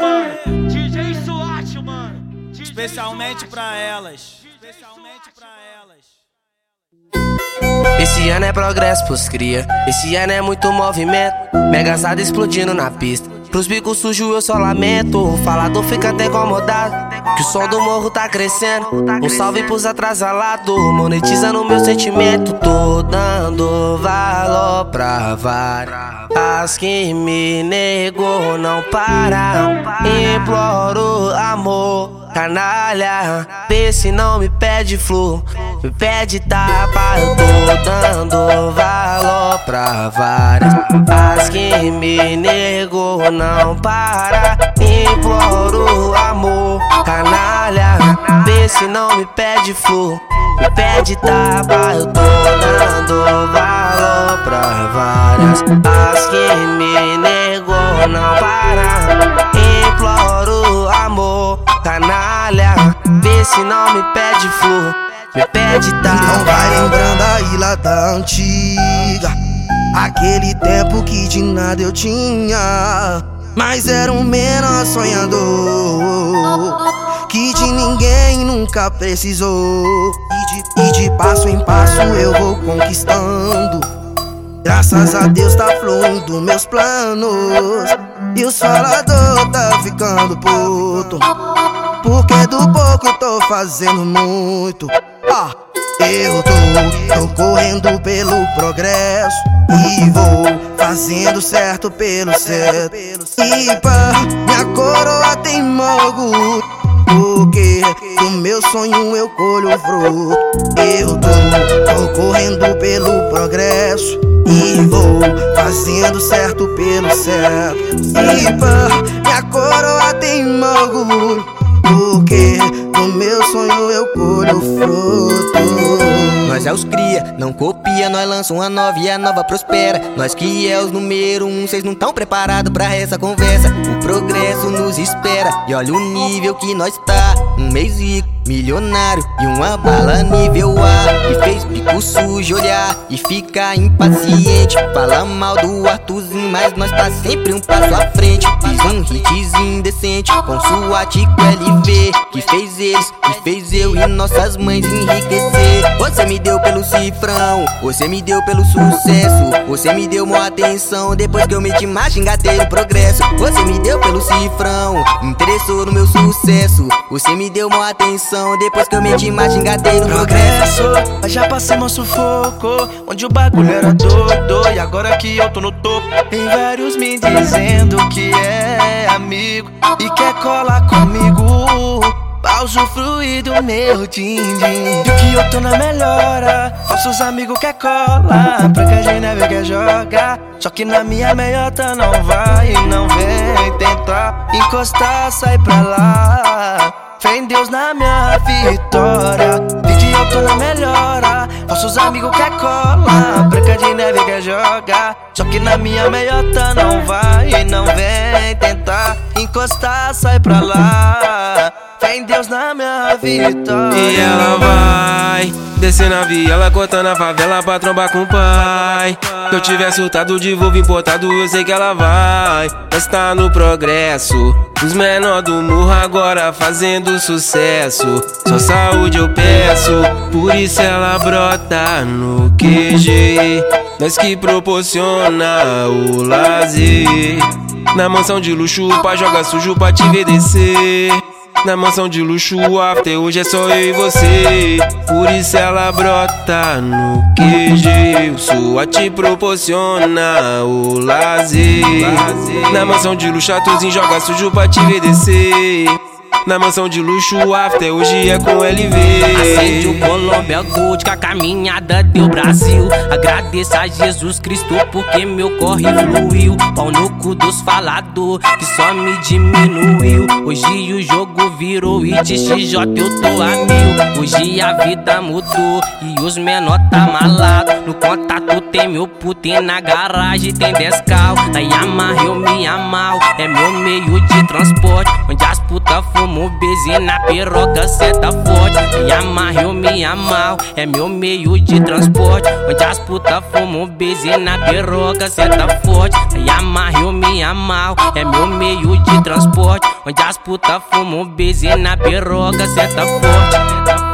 mano. DJ SWAT, mano. Especialmente pra elas. Especialmente pra elas. Esse ano é progresso pros cria, esse ano é muito movimento. Megazada explodindo na pista. Pros bicos sujos eu só lamento. O falador fica até incomodado. Que o som do morro tá crescendo. Um salve pros atrasalados. Monetizando meu sentimento. Tô dando pra várias. As que me negou não para. Imploro amor, canalha. Vê se não me pede flor. Me pede tapa, eu tô dando valor pra várias. As que me negou não para. Imploro amor, canalha. Vê se não me pede flor. Me pede tapa, eu tô dando valor pra várias. As que me negou não para. Imploro amor, canalha. Vê se não me pede flor. Me pede tapa. Então vai lembrando aí lá da antiga Aquele tempo que de nada eu tinha Mas era um menor sonhador Que de ninguém nunca precisou E de, passo em passo eu vou conquistando. Graças a Deus tá fluindo meus planos. E os falador tá ficando puto. Porque do pouco tô fazendo muito. Ah, eu tô, tô correndo pelo progresso. E vou fazendo certo pelo certo. E pá, minha coroa tem mogo meu sonho eu colho fruto Eu tô, tô correndo pelo progresso E vou fazendo certo pelo certo E pá, minha coroa tem mogo porque no meu sonho eu colho fruto. Nós é os cria, não copia, nós lança uma nova e a nova prospera. Nós que é os número um, cês não tão preparados pra essa conversa. O progresso nos espera e olha o nível que nós tá. Um mês rico, milionário e uma bala nível A. E fez bico sujo olhar e fica impaciente. Fala mal do Arthurzinho, mas nós tá sempre um passo à frente. Fiz um hitzinho decente com sua Tico LV. Que fez eles, que fez eu e nossas mães enriquecer. Você me deu pelo cifrão, você me deu pelo sucesso. Você me deu uma atenção depois que eu meti marcha, engatei no progresso. Você me deu pelo cifrão, interessou no meu sucesso. Você me deu uma atenção depois que eu meti marcha, engatei no progresso. Mas já passei meu sufoco, onde o bagulho era doido. E agora que eu tô no topo, tem vários me dizendo que é amigo e quer colar comigo. Pra usufruir do meu din-din E que eu tô na melhora Nossos amigos quer que a gente quer jogar Só que na minha meiota não vai Não vem tentar encostar, sai pra lá Fé em Deus na minha vitória. Vi que eu tô na melhora. Nossos amigos quer colar Branca de neve quer jogar. Só que na minha meiota não vai Não vem tentar. Encostar, sai pra lá. Fé em Deus na minha vitória. E ela vai descer na viela, cortando a favela pra trombar com o pai. Se eu tiver surtado de Volvo importado, eu sei que ela vai. Mas tá no progresso. Os menor do morro agora fazendo sucesso. Só saúde eu peço, por isso ela brota no QG. Nós que proporciona o lazer. Na mansão de luxo, pra jogar sujo pra te ver descer. Na mansão de luxo, o after hoje é só eu e você. Por isso ela brota no QG. Sua te proporciona o lazer. Na mansão de luxo, atuzinho joga sujo pra te ver descer. Na mansão de luxo, o after hoje é com LV. Acende o Colômbia Gold com a caminhada deu Brasil. Agradeço a Jesus Cristo porque meu corre fluiu. Pau no cu dos falador que só me diminuiu. Hoje o jogo virou e de XJ eu tô a mil. Hoje a vida mudou e os menor tá malado. No contato tem mil puta e na garagem tem dez carros. Na Yamaha eu me amal, é meu meio de transporte. Onde as puta fumam beze na piroca seta forte. Yamaha eu me amal, é meu meio de transporte. Onde as puta fumam beze na piroca seta forte. Na Yamaha eu me amal, é meu meio de transporte. Onde as puta fumam beze na piroca seta forte.